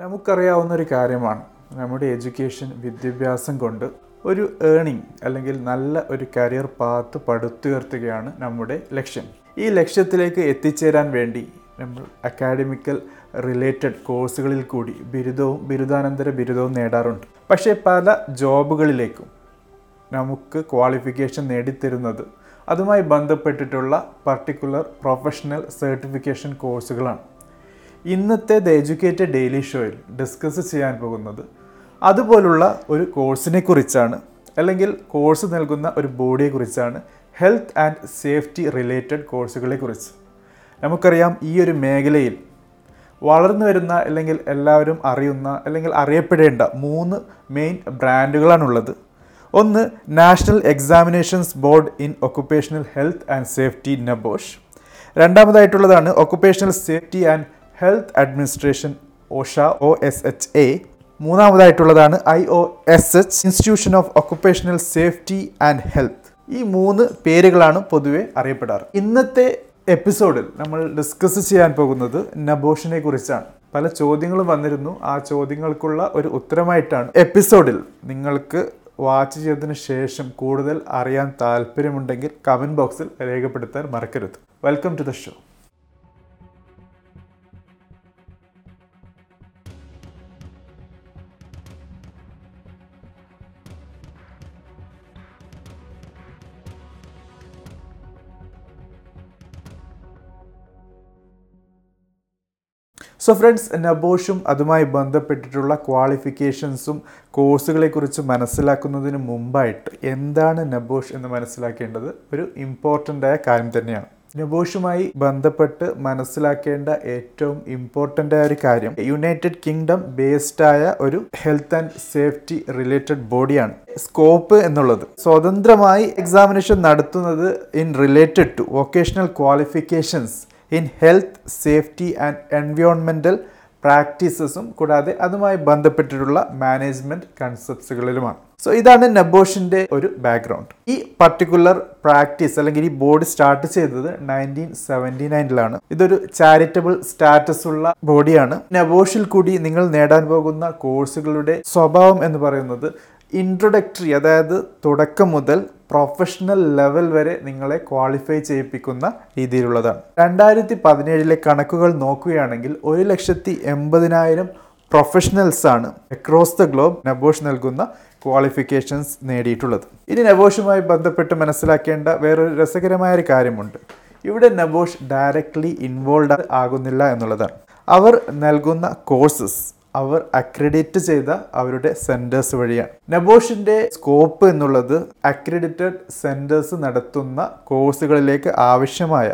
നമുക്കറിയാവുന്ന ഒരു കാര്യമാണ്. നമ്മുടെ എഡ്യൂക്കേഷൻ വിദ്യാഭ്യാസം കൊണ്ട് ഒരു ഏണിംഗ് അല്ലെങ്കിൽ നല്ല ഒരു കരിയർ പാത്ത് പടുത്തുയർത്തുകയാണ് നമ്മുടെ ലക്ഷ്യം. ഈ ലക്ഷ്യത്തിലേക്ക് എത്തിച്ചേരാൻ വേണ്ടി നമ്മൾ അക്കാഡമിക്കൽ റിലേറ്റഡ് കോഴ്സുകളിൽ കൂടി ബിരുദവും ബിരുദാനന്തര ബിരുദവും നേടാറുണ്ട്. പക്ഷേ പല ജോബുകളിലേക്കും നമുക്ക് ക്വാളിഫിക്കേഷൻ നേടിത്തരുന്നത് അതുമായി ബന്ധപ്പെട്ടിട്ടുള്ള പർട്ടിക്കുലർ പ്രൊഫഷണൽ സർട്ടിഫിക്കേഷൻ കോഴ്സുകളാണ് ഇന്നത്തെ ദ എഡ്യൂക്കേറ്റഡ് ഡെയിലി ഷോയിൽ ഡിസ്കസ് ചെയ്യാൻ പോകുന്നത് അതുപോലുള്ള ഒരു കോഴ്സിനെ കുറിച്ചാണ് അല്ലെങ്കിൽ കോഴ്സ് നൽകുന്ന ഒരു ബോഡിയെ കുറിച്ചാണ് ഹെൽത്ത് ആൻഡ് സേഫ്റ്റി റിലേറ്റഡ് കോഴ്സുകളെക്കുറിച്ച് നമുക്കറിയാം ഈ ഒരു മേഖലയിൽ വളർന്നു വരുന്ന അല്ലെങ്കിൽ എല്ലാവരും അറിയുന്ന അല്ലെങ്കിൽ അറിയപ്പെടേണ്ട മൂന്ന് മെയിൻ ബ്രാൻഡുകളാണുള്ളത്. ഒന്ന് national examinations board in occupational health and safety NEBOSH. രണ്ടാമതായിട്ടുള്ളതാണ് occupational safety and health administration OSHA O S H A. മൂന്നാമതായിട്ടുള്ളതാണ് I O S H institution of occupational safety and health. ഈ മൂന്ന് പേരുകളാണ് പൊതുവെ അറിയപ്പെടാറ്. ഇന്നത്തെ എപ്പിസോഡിൽ നമ്മൾ ഡിസ്കസ് ചെയ്യാൻ പോകുന്നത് നബോഷിനെ കുറിച്ചാണ്. പല ചോദ്യങ്ങളും വന്നിരുന്നു. ആ ചോദ്യങ്ങൾക്കുള്ള ഒരു ഉത്തരമായിട്ടാണ്. എപ്പിസോഡിൽ നിങ്ങൾക്ക് വാച്ച് ചെയ്തതിന് ശേഷം കൂടുതൽ അറിയാൻ താല്പര്യമുണ്ടെങ്കിൽ കമന്റ് ബോക്സിൽ രേഖപ്പെടുത്താൻ മറക്കരുത്. Welcome to the show. So friends നബോഷും അതുമായി ബന്ധപ്പെട്ടിട്ടുള്ള ക്വാളിഫിക്കേഷൻസും കോഴ്സുകളെക്കുറിച്ച് മനസ്സിലാക്കുന്നതിന് മുമ്പായിട്ട് എന്താണ് നബോഷ് എന്ന് മനസ്സിലാക്കേണ്ടത്? ഒരു ഇമ്പോർട്ടന്റ് ആയ കാര്യം തന്നെയാണ്. നബോഷുമായി ബന്ധപ്പെട്ട് മനസ്സിലാക്കേണ്ട ഏറ്റവും ഇമ്പോർട്ടന്റ് ആയ ഒരു കാര്യം യുണൈറ്റഡ് കിങ്ഡം ബേസ്ഡ് ആയ ഒരു ഹെൽത്ത് ആൻഡ് സേഫ്റ്റി റിലേറ്റഡ് ബോഡിയാണ് സ്കോപ്പ് എന്നുള്ളത് സ്വതന്ത്രമായി എക്സാമിനേഷൻ നടത്തുന്നത് in related to vocational qualifications in health safety and എൻവയോൺമെന്റൽ പ്രാക്ടീസസും കൂടാതെ അതുമായി ബന്ധപ്പെട്ടിട്ടുള്ള മാനേജ്മെന്റ് കൺസെപ്റ്റ്സുകളിലുമാണ്. സോ ഇതാണ് നബോഷിന്റെ ഒരു ബാക്ക്ഗ്രൗണ്ട്. ഈ പർട്ടിക്കുലർ പ്രാക്ടീസ് അല്ലെങ്കിൽ ഈ ബോർഡ് സ്റ്റാർട്ട് ചെയ്തത് നയന്റീൻ സെവന്റി നയനിലാണ്. ഇതൊരു ചാരിറ്റബിൾ സ്റ്റാറ്റസ് ഉള്ള ബോഡിയാണ്. നബോഷിൽ കൂടി നിങ്ങൾ നേടാൻ പോകുന്ന കോഴ്സുകളുടെ സ്വഭാവം എന്ന് പറയുന്നത് ഇൻട്രൊഡക്ടറി അതായത് തുടക്കം മുതൽ പ്രൊഫഷണൽ ലെവൽ വരെ നിങ്ങളെ ക്വാളിഫൈ ചെയ്യിപ്പിക്കുന്ന രീതിയിലുള്ളതാണ്. രണ്ടായിരത്തി പതിനേഴിലെ കണക്കുകൾ നോക്കുകയാണെങ്കിൽ ഒരു ലക്ഷത്തി എൺപതിനായിരം പ്രൊഫഷണൽസാണ് അക്രോസ് ദ ഗ്ലോബ് നബോഷ് നൽകുന്ന ക്വാളിഫിക്കേഷൻസ് നേടിയിട്ടുള്ളത്. ഇനി നബോഷുമായി ബന്ധപ്പെട്ട് മനസ്സിലാക്കേണ്ട വേറൊരു രസകരമായ ഒരു കാര്യമുണ്ട്. ഇവിടെ നബോഷ് ഡയറക്ട്ലി ഇൻവോൾവ് ആകുന്നില്ല എന്നുള്ളതാണ്. അവർ നൽകുന്ന കോഴ്സസ് അവർ അക്രഡിറ്റ് ചെയ്ത അവരുടെ സെന്റേഴ്സ് വഴിയാണ്. നബോഷിന്റെ സ്കോപ്പ് എന്നുള്ളത് അക്രഡിറ്റഡ് സെന്റേഴ്സ് നടത്തുന്ന കോഴ്സുകളിലേക്ക് ആവശ്യമായ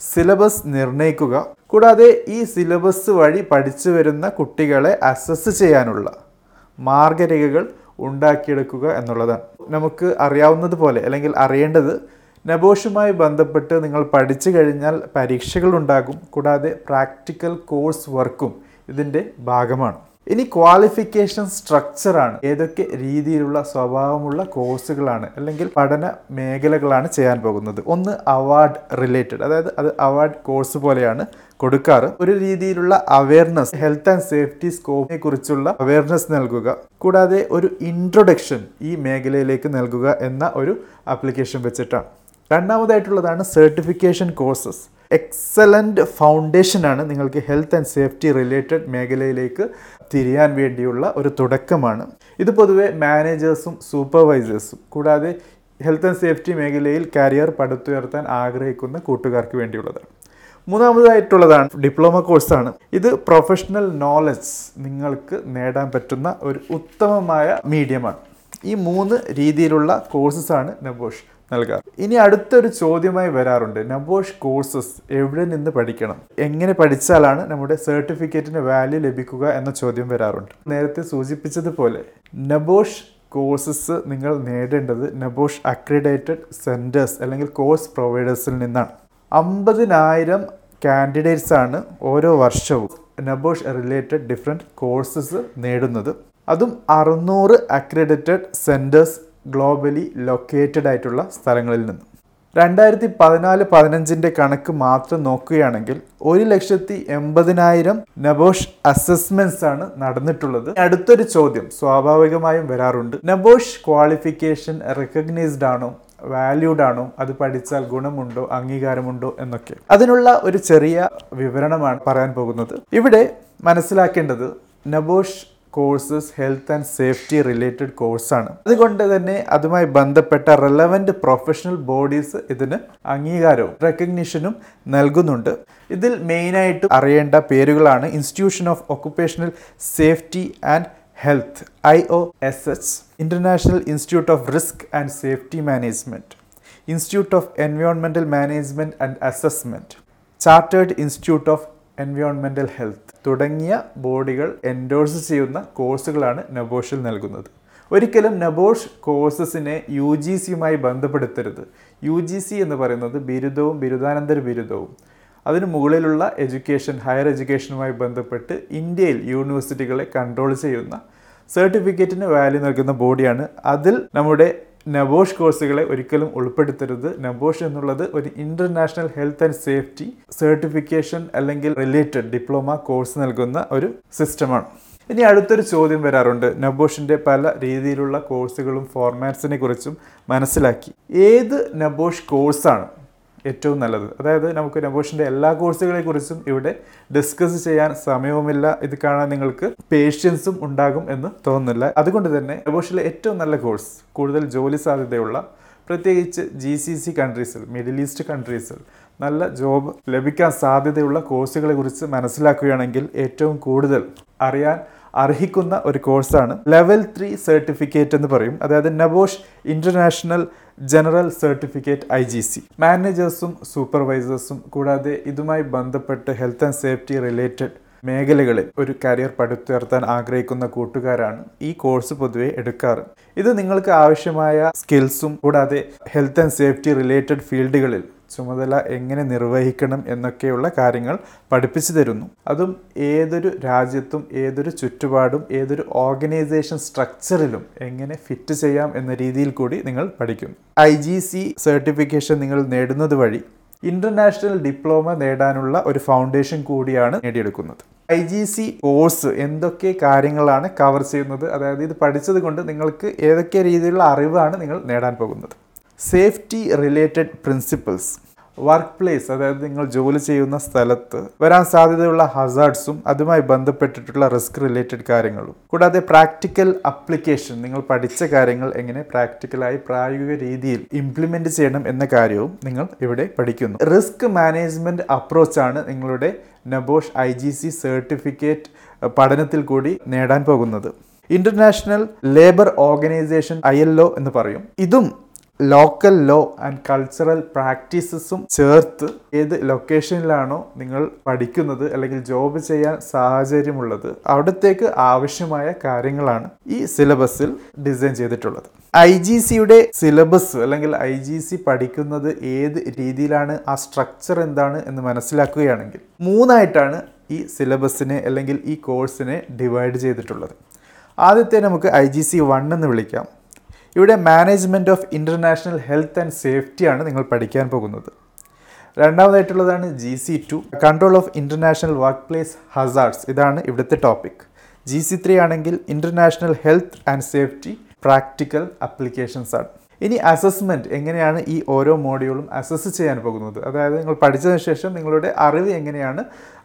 സിലബസ് നിർണയിക്കുക കൂടാതെ ഈ സിലബസ് വഴി പഠിച്ചു വരുന്ന കുട്ടികളെ അസസ് ചെയ്യാനുള്ള മാർഗരേഖകൾ ഉണ്ടാക്കിയെടുക്കുക എന്നുള്ളതാണ്. നമുക്ക് അറിയാവുന്നത് പോലെ അല്ലെങ്കിൽ അറിയേണ്ടത് നബോഷുമായി ബന്ധപ്പെട്ട് നിങ്ങൾ പഠിച്ചു കഴിഞ്ഞാൽ പരീക്ഷകൾ ഉണ്ടാകും കൂടാതെ പ്രാക്ടിക്കൽ കോഴ്സ് വർക്കും ഇതിന്റെ ഭാഗമാണ്. ഇനി ക്വാളിഫിക്കേഷൻ സ്ട്രക്ചറാണ് ഏതൊക്കെ രീതിയിലുള്ള സ്വഭാവമുള്ള കോഴ്സുകളാണ് അല്ലെങ്കിൽ പഠന മേഖലകളാണ് ചെയ്യാൻ പോകുന്നത്. ഒന്ന് അവാർഡ് റിലേറ്റഡ് അതായത് അത് അവാർഡ് കോഴ്സ് പോലെയാണ് കൊടുക്കാറ്. ഒരു രീതിയിലുള്ള അവയർനെസ് ഹെൽത്ത് ആൻഡ് സേഫ്റ്റി സ്കോപ്പിനെ കുറിച്ചുള്ള അവയർനെസ് നൽകുക. കൂടാതെ ഒരു ഇൻട്രൊഡക്ഷൻ ഈ മേഖലയിലേക്ക് നൽകുക എന്ന ഒരു ആപ്ലിക്കേഷൻ വെച്ചിട്ടാണ്. രണ്ടാമതായിട്ടുള്ളതാണ് സർട്ടിഫിക്കേഷൻ കോഴ്സസ് എക്സലന്റ് ഫൗണ്ടേഷനാണ് നിങ്ങൾക്ക് ഹെൽത്ത് ആൻഡ് സേഫ്റ്റി റിലേറ്റഡ് മേഖലയിലേക്ക് തിരിയാൻ വേണ്ടിയുള്ള ഒരു തുടക്കമാണ്. ഇത് പൊതുവെ മാനേജേഴ്സും സൂപ്പർവൈസേഴ്സും കൂടാതെ ഹെൽത്ത് ആൻഡ് സേഫ്റ്റി മേഖലയിൽ കരിയർ പടുത്തുയർത്താൻ ആഗ്രഹിക്കുന്ന കൂട്ടുകാർക്ക് വേണ്ടിയുള്ളതാണ് മൂന്നാമതായിട്ടുള്ളതാണ് ഡിപ്ലോമ കോഴ്സാണ് ഇത് പ്രൊഫഷണൽ നോളജ് നിങ്ങൾക്ക് നേടാൻ പറ്റുന്ന ഒരു ഉത്തമമായ മീഡിയമാണ് ഈ മൂന്ന് രീതിയിലുള്ള കോഴ്സസ് ആണ് നബോഷ്. നൽകാറ് ഇനി അടുത്തൊരു ചോദ്യമായി വരാറുണ്ട്. നബോഷ് കോഴ്സസ് എവിടെ നിന്ന് പഠിക്കണം? എങ്ങനെ പഠിച്ചാലാണ് നമ്മുടെ സർട്ടിഫിക്കറ്റിന് വാല്യൂ ലഭിക്കുക എന്ന ചോദ്യം വരാറുണ്ട്. നേരത്തെ സൂചിപ്പിച്ചതുപോലെ നബോഷ് കോഴ്സസ് നിങ്ങൾ നേടേണ്ടത് നബോഷ് അക്രിഡേറ്റഡ് സെന്റേഴ്സ് അല്ലെങ്കിൽ കോഴ്സ് പ്രൊവൈഡേഴ്സിൽ നിന്നാണ്. അമ്പതിനായിരം കാൻഡിഡേറ്റ്സ് ആണ് ഓരോ വർഷവും നബോഷ് റിലേറ്റഡ് ഡിഫറെന്റ് കോഴ്സസ് നേടുന്നത്. അതും അറുന്നൂറ് അക്രഡിറ്റഡ് സെന്റേഴ്സ് ഗ്ലോബലി ലൊക്കേറ്റഡ് ആയിട്ടുള്ള സ്ഥലങ്ങളിൽ നിന്നും. രണ്ടായിരത്തി പതിനാല് പതിനഞ്ചിന്റെ കണക്ക് മാത്രം നോക്കുകയാണെങ്കിൽ ഒരു ലക്ഷത്തി എൺപതിനായിരം നബോഷ് അസസ്മെന്റ്സ് ആണ് നടന്നിട്ടുള്ളത്. അടുത്തൊരു ചോദ്യം സ്വാഭാവികമായും വരാറുണ്ട്. നബോഷ് ക്വാളിഫിക്കേഷൻ റെക്കഗ്നൈസ്ഡ് ആണോ വാല്യൂഡ് ആണോ അത് പഠിച്ചാൽ ഗുണമുണ്ടോ അംഗീകാരമുണ്ടോ എന്നൊക്കെ. അതിനുള്ള ഒരു ചെറിയ വിവരണമാണ് പറയാൻ പോകുന്നത്. ഇവിടെ മനസ്സിലാക്കേണ്ടത് NEBOSH courses health and safety related കോഴ്സാണ് അതുകൊണ്ട് തന്നെ അതുമായി ബന്ധപ്പെട്ട റെലവന്റ് പ്രൊഫഷണൽ ബോഡീസ് ഇതിന് അംഗീകാരവും റെക്കഗ്നിഷനും നൽകുന്നുണ്ട്. ഇതിൽ മെയിനായിട്ട് അറിയേണ്ട പേരുകളാണ് institution of occupational safety and health I O S H international institute of risk and safety management institute of എൻവയോൺമെന്റൽ management and assessment chartered institute of എൻവയോൺമെന്റൽ health തുടങ്ങിയ ബോഡികൾ എൻഡോഴ്സ് ചെയ്യുന്ന കോഴ്സുകളാണ് നബോഷിൽ നൽകുന്നത്. ഒരിക്കലും നബോഷ് കോഴ്സസിനെ യു ജി സിയുമായി ബന്ധപ്പെടുത്തരുത്. യു ജി സി എന്ന് പറയുന്നത് ബിരുദവും ബിരുദാനന്തര ബിരുദവും. അതിനു മുകളിലുള്ള എഡ്യൂക്കേഷൻ ഹയർ എഡ്യൂക്കേഷനുമായി ബന്ധപ്പെട്ട് ഇന്ത്യയിൽ യൂണിവേഴ്സിറ്റികളെ കൺട്രോൾ ചെയ്യുന്ന സർട്ടിഫിക്കറ്റിന് വാല്യൂ നൽകുന്ന ബോഡിയാണ് അതിൽ നമ്മുടെ നബോഷ് കോഴ്സുകളെ ഒരിക്കലും ഉൾപ്പെടുത്തരുത്. നബോഷ് എന്നുള്ളത് ഒരു international health and safety certification അല്ലെങ്കിൽ റിലേറ്റഡ് ഡിപ്ലോമ കോഴ്സ് നൽകുന്ന ഒരു സിസ്റ്റമാണ് ഇനി അടുത്തൊരു ചോദ്യം വരാറുണ്ട്. നബോഷിന്റെ പല രീതിയിലുള്ള കോഴ്സുകളും ഫോർമാറ്റ്സിനെ കുറിച്ചും മനസ്സിലാക്കി. ഏത് നബോഷ് കോഴ്സാണ് ഏറ്റവും നല്ലത്. അതായത് നമുക്ക് നബോഷിന്റെ എല്ലാ കോഴ്സുകളെ കുറിച്ചും ഇവിടെ ഡിസ്കസ് ചെയ്യാൻ സമയവുമില്ല. ഇത് കാണാൻ നിങ്ങൾക്ക് പേഷ്യൻസും ഉണ്ടാകും എന്ന് തോന്നുന്നില്ല. അതുകൊണ്ട് തന്നെ നബോഷിലെ ഏറ്റവും നല്ല കോഴ്സ് കൂടുതൽ ജോലി സാധ്യതയുള്ള പ്രത്യേകിച്ച് ജി സി സി കൺട്രീസിൽ മിഡിൽ ഈസ്റ്റ് കൺട്രീസിൽ നല്ല ജോബ് ലഭിക്കാൻ സാധ്യതയുള്ള കോഴ്സുകളെ കുറിച്ച് മനസ്സിലാക്കുകയാണെങ്കിൽ ഏറ്റവും കൂടുതൽ അറിയാൻ അർഹിക്കുന്ന ഒരു കോഴ്സാണ് ലെവൽ ത്രീ സർട്ടിഫിക്കറ്റ് എന്ന് പറയും. അതായത് NEBOSH international general certificate I G C മാനേജേഴ്സും സൂപ്പർവൈസേഴ്സും കൂടാതെ ഇതുമായി ബന്ധപ്പെട്ട് ഹെൽത്ത് ആൻഡ് സേഫ്റ്റി റിലേറ്റഡ് മേഖലകളിൽ ഒരു കരിയർ പടുത്തുയർത്താൻ ആഗ്രഹിക്കുന്ന കൂട്ടുകാരാണ് ഈ കോഴ്സ് പൊതുവെ എടുക്കാറ്. ഇത് നിങ്ങൾക്ക് ആവശ്യമായ സ്കിൽസും കൂടാതെ ഹെൽത്ത് ആൻഡ് സേഫ്റ്റി റിലേറ്റഡ് ഫീൽഡുകളിൽ ചുമതല എങ്ങനെ നിർവഹിക്കണം എന്നൊക്കെയുള്ള കാര്യങ്ങൾ പഠിപ്പിച്ചു തരുന്നു. അതും ഏതൊരു രാജ്യത്തും ഏതൊരു ചുറ്റുപാടും ഏതൊരു ഓർഗനൈസേഷൻ സ്ട്രക്ചറിലും എങ്ങനെ ഫിറ്റ് ചെയ്യാം എന്ന രീതിയിൽ കൂടി നിങ്ങൾ പഠിക്കും ഐ സർട്ടിഫിക്കേഷൻ നിങ്ങൾ നേടുന്നത് വഴി ഇന്റർനാഷണൽ ഡിപ്ലോമ നേടാനുള്ള ഒരു ഫൗണ്ടേഷൻ കൂടിയാണ് നേടിയെടുക്കുന്നത്. ഐ ജി സി കോഴ്സ് എന്തൊക്കെ കാര്യങ്ങളാണ് കവർ ചെയ്യുന്നത്? അതായത് ഇത് പഠിച്ചത് കൊണ്ട് നിങ്ങൾക്ക് ഏതൊക്കെ രീതിയിലുള്ള അറിവാണ് നിങ്ങൾ നേടാൻ പോകുന്നത്? Safety related principles workplace അതായത് നിങ്ങൾ ജോലി ചെയ്യുന്ന സ്ഥലത്ത് വരാൻ സാധ്യതയുള്ള ഹസാർഡ്സും അതുമായി ബന്ധപ്പെട്ടിട്ടുള്ള റിസ്ക് റിലേറ്റഡ് കാര്യങ്ങളും. കൂടാതെ പ്രാക്ടിക്കൽ അപ്ലിക്കേഷൻ നിങ്ങൾ പഠിച്ച കാര്യങ്ങൾ എങ്ങനെ പ്രാക്ടിക്കലായി പ്രായോഗിക രീതിയിൽ ഇംപ്ലിമെന്റ് ചെയ്യണം എന്ന കാര്യവും നിങ്ങൾ ഇവിടെ പഠിക്കുന്നു. റിസ്ക് മാനേജ്മെന്റ് അപ്രോച്ചാണ് നിങ്ങളുടെ NEBOSH I G C certificate പഠനത്തിൽ കൂടി നേടാൻ പോകുന്നത്. ഇന്റർനാഷണൽ ലേബർ ഓർഗനൈസേഷൻ ഐ എന്ന് പറയും. ഇതും ലോക്കൽ ലോ ആൻഡ് കൾച്ചറൽ പ്രാക്ടീസസും ചേർത്ത് ഏത് ലൊക്കേഷനിലാണോ നിങ്ങൾ പഠിക്കുന്നത് അല്ലെങ്കിൽ ജോബ് ചെയ്യാൻ സാഹചര്യമുള്ളത് അവിടത്തേക്ക് ആവശ്യമായ കാര്യങ്ങളാണ് ഈ സിലബസിൽ ഡിസൈൻ ചെയ്തിട്ടുള്ളത്. ഐ ജി സിയുടെ സിലബസ് അല്ലെങ്കിൽ ഐ ജി സി പഠിക്കുന്നത് ഏത് രീതിയിലാണ് ആ സ്ട്രക്ചർ എന്താണ് എന്ന് മനസ്സിലാക്കുകയാണെങ്കിൽ മൂന്നായിട്ടാണ് ഈ സിലബസിനെ അല്ലെങ്കിൽ ഈ കോഴ്സിനെ ഡിവൈഡ് ചെയ്തിട്ടുള്ളത്. ആദ്യത്തെ നമുക്ക് ഐ ജി സി വൺ എന്ന് വിളിക്കാം. ഇവിടെ management of international health and സേഫ്റ്റിയാണ് നിങ്ങൾ പഠിക്കാൻ പോകുന്നത്. രണ്ടാമതായിട്ടുള്ളതാണ് G C two control of international workplace hazards ഇതാണ് ഇവിടുത്തെ ടോപ്പിക് ജി സി ത്രീ ആണെങ്കിൽ international health and safety practical applications ആണ്. ഇനി അസസ്മെന്റ് എങ്ങനെയാണ് ഈ ഓരോ മോഡ്യൂളും അസസ് ചെയ്യാൻ പോകുന്നത്? അതായത് നിങ്ങൾ പഠിച്ചതിന് ശേഷം നിങ്ങളുടെ അറിവ് എങ്ങനെയാണ്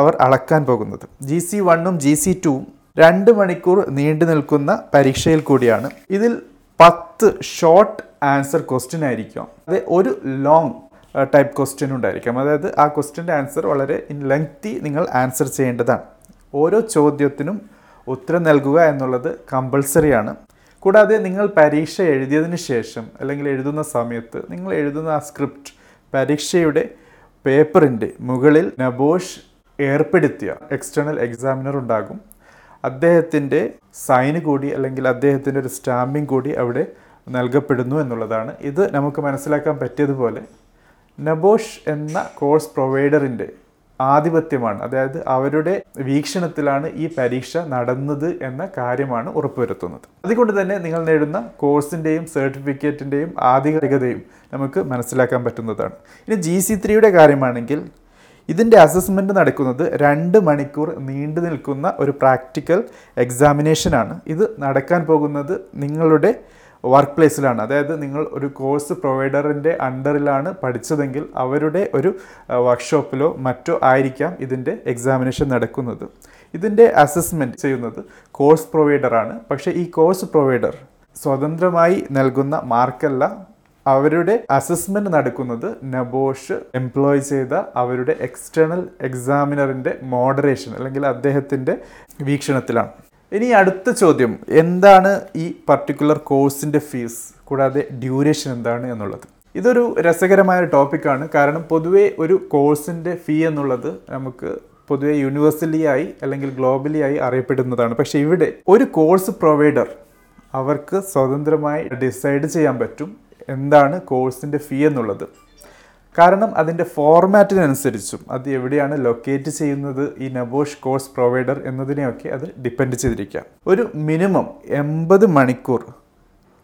അവർ അളക്കാൻ പോകുന്നത്? ജി സി വണ്ണും ജി സി ടുവും രണ്ട് മണിക്കൂർ നീണ്ടു നിൽക്കുന്ന പരീക്ഷയിൽ കൂടിയാണ്. ഇതിൽ പത്ത് ഷോർട്ട് ആൻസർ ക്വസ്റ്റ്യൻ ആയിരിക്കും. അത് ഒരു ലോങ് ടൈപ്പ് ക്വസ്റ്റ്യൻ ഉണ്ടായിരിക്കും. അതായത് ആ ക്വസ്റ്റ്യന്റെ ആൻസർ വളരെ ഇൻ ലെങ്തി നിങ്ങൾ ആൻസർ ചെയ്യേണ്ടതാണ്. ഓരോ ചോദ്യത്തിനും ഉത്തരം നൽകുക എന്നുള്ളത് കമ്പൾസറിയാണ് കൂടാതെ നിങ്ങൾ പരീക്ഷ എഴുതിയതിന് ശേഷം അല്ലെങ്കിൽ എഴുതുന്ന സമയത്ത് നിങ്ങൾ എഴുതുന്ന ആ സ്ക്രിപ്റ്റ് പരീക്ഷയുടെ പേപ്പറിന്റെ മുകളിൽ നബോഷ് ഏർപ്പെടുത്തിയ എക്സ്റ്റേണൽ എക്സാമിനർ ഉണ്ടാകും. അദ്ദേഹത്തിന്റെ സൈന് കൂടി അല്ലെങ്കിൽ അദ്ദേഹത്തിന്റെ ഒരു സ്റ്റാമ്പിങ് കൂടി അവിടെ നൽകപ്പെടുന്നു എന്നുള്ളതാണ്. ഇത് നമുക്ക് മനസ്സിലാക്കാൻ പറ്റിയതുപോലെ നബോഷ് എന്ന കോഴ്സ് പ്രൊവൈഡറിന്റെ ആധിപത്യമാണ്. അതായത് അവരുടെ വീക്ഷണത്തിലാണ് ഈ പരീക്ഷ നടന്നത് എന്ന കാര്യമാണ് ഉറപ്പുവരുത്തുന്നത്. അതുകൊണ്ട് തന്നെ നിങ്ങൾ നേടുന്ന കോഴ്സിന്റെയും സർട്ടിഫിക്കറ്റിന്റെയും ആധികാരികതയും നമുക്ക് മനസ്സിലാക്കാൻ പറ്റുന്നതാണ്. ഇനി ജി സി ത്രീയുടെ കാര്യമാണെങ്കിൽ ഇതിന്റെ അസസ്മെന്റ് നടക്കുന്നത് രണ്ട് മണിക്കൂർ നീണ്ടു നിൽക്കുന്ന ഒരു പ്രാക്ടിക്കൽ എക്സാമിനേഷനാണ് ഇത് നടക്കാൻ പോകുന്നത് നിങ്ങളുടെ വർക്ക് പ്ലേസിലാണ് അതായത് നിങ്ങൾ ഒരു കോഴ്സ് പ്രൊവൈഡറിന്റെ അണ്ടറിലാണ് പഠിച്ചതെങ്കിൽ അവരുടെ ഒരു വർക്ക്ഷോപ്പിലോ മറ്റോ ആയിരിക്കാം ഇതിന്റെ എക്സാമിനേഷൻ നടക്കുന്നത്. ഇതിന്റെ അസസ്മെന്റ് ചെയ്യുന്നത് കോഴ്സ് പ്രൊവൈഡറാണ് പക്ഷേ ഈ കോഴ്സ് പ്രൊവൈഡർ സ്വതന്ത്രമായി നൽകുന്ന മാർക്കല്ല അവരുടെ അസസ്മെന്റ് നടക്കുന്നത് നബോഷ് എംപ്ലോയ് ചെയ്ത അവരുടെ എക്സ്റ്റേണൽ എക്സാമിനറിന്റെ മോഡറേഷൻ അല്ലെങ്കിൽ അദ്ദേഹത്തിന്റെ വീക്ഷണത്തിലാണ്. ഇനി അടുത്ത ചോദ്യം എന്താണ് ഈ പർട്ടിക്കുലർ കോഴ്സിന്റെ ഫീസ് കൂടാതെ ഡ്യൂറേഷൻ എന്താണ് എന്നുള്ളത്. ഇതൊരു രസകരമായ ടോപ്പിക്കാണ് കാരണം പൊതുവേ ഒരു കോഴ്സിന്റെ ഫീ എന്നുള്ളത് നമുക്ക് പൊതുവെ യൂണിവേഴ്സലി ആയി അല്ലെങ്കിൽ ഗ്ലോബലി ആയി അറിയപ്പെടുന്നതാണ്. പക്ഷേ ഇവിടെ ഒരു കോഴ്സ് പ്രൊവൈഡർ അവർക്ക് സ്വതന്ത്രമായി ഡിസൈഡ് ചെയ്യാൻ പറ്റും. എന്താണ് കോഴ്സിന്റെ ഫീ എന്നുള്ളത്. കാരണം അതിന്റെ ഫോർമാറ്റിനനുസരിച്ചും അത് എവിടെയാണ് ലൊക്കേറ്റ് ചെയ്യുന്നത് ഈ നബോഷ് കോഴ്സ് പ്രൊവൈഡർ എന്നതിനെയൊക്കെ അത് ഡിപ്പെൻഡ് ചെയ്തിരിക്കാം ഒരു മിനിമം എൺപത് മണിക്കൂർ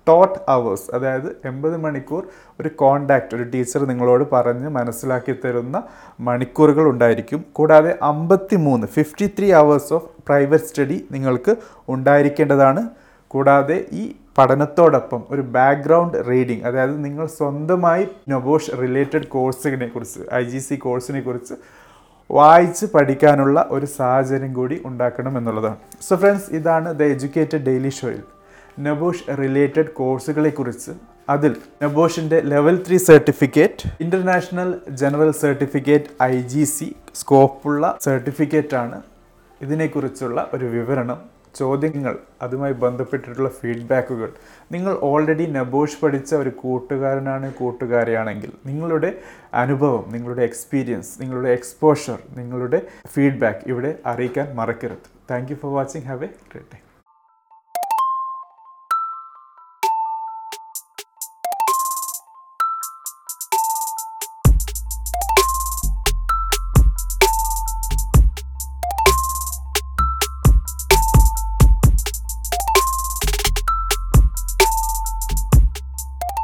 ടോട്ട് അവേഴ്സ് അതായത് എൺപത് മണിക്കൂർ ഒരു കോണ്ടാക്റ്റ് ഒരു ടീച്ചർ നിങ്ങളോട് പറഞ്ഞ് മനസ്സിലാക്കി തരുന്ന മണിക്കൂറുകൾ ഉണ്ടായിരിക്കും. കൂടാതെ അമ്പത്തി മൂന്ന് fifty three hours of private study നിങ്ങൾക്ക് ഉണ്ടായിരിക്കേണ്ടതാണ്. കൂടാതെ ഈ പഠനത്തോടൊപ്പം ഒരു ബാക്ക്ഗ്രൗണ്ട് റീഡിംഗ് അതായത് നിങ്ങൾ സ്വന്തമായി നൊബോഷ് റിലേറ്റഡ് കോഴ്സിനെ കുറിച്ച് ഐ ജി സി കോഴ്സിനെ കുറിച്ച് വായിച്ച് പഠിക്കാനുള്ള ഒരു സാഹചര്യം കൂടി ഉണ്ടാക്കണം എന്നുള്ളതാണ്. സോ ഫ്രണ്ട്സ് ഇതാണ് ദ എഡ്യൂക്കേറ്റഡ് ഡെയിലി ഷോയിൽ നബോഷ് റിലേറ്റഡ് കോഴ്സുകളെ കുറിച്ച്. അതിൽ നബോഷിന്റെ level three certificate international general certificate I G C സ്കോപ്പുള്ള സർട്ടിഫിക്കറ്റാണ് ഇതിനെക്കുറിച്ചുള്ള ഒരു വിവരണം. ചോദ്യങ്ങൾ അതുമായി ബന്ധപ്പെട്ടിട്ടുള്ള ഫീഡ്ബാക്കുകൾ. നിങ്ങൾ ഓൾറെഡി നബോഷ് പഠിച്ച ഒരു കൂട്ടുകാരനാണ് കൂട്ടുകാരിയാണെങ്കിൽ നിങ്ങളുടെ അനുഭവം നിങ്ങളുടെ എക്സ്പീരിയൻസ് നിങ്ങളുടെ എക്സ്പോഷർ നിങ്ങളുടെ ഫീഡ്ബാക്ക് ഇവിടെ അറിയിക്കാൻ മറക്കരുത്. Thank you for watching have a great day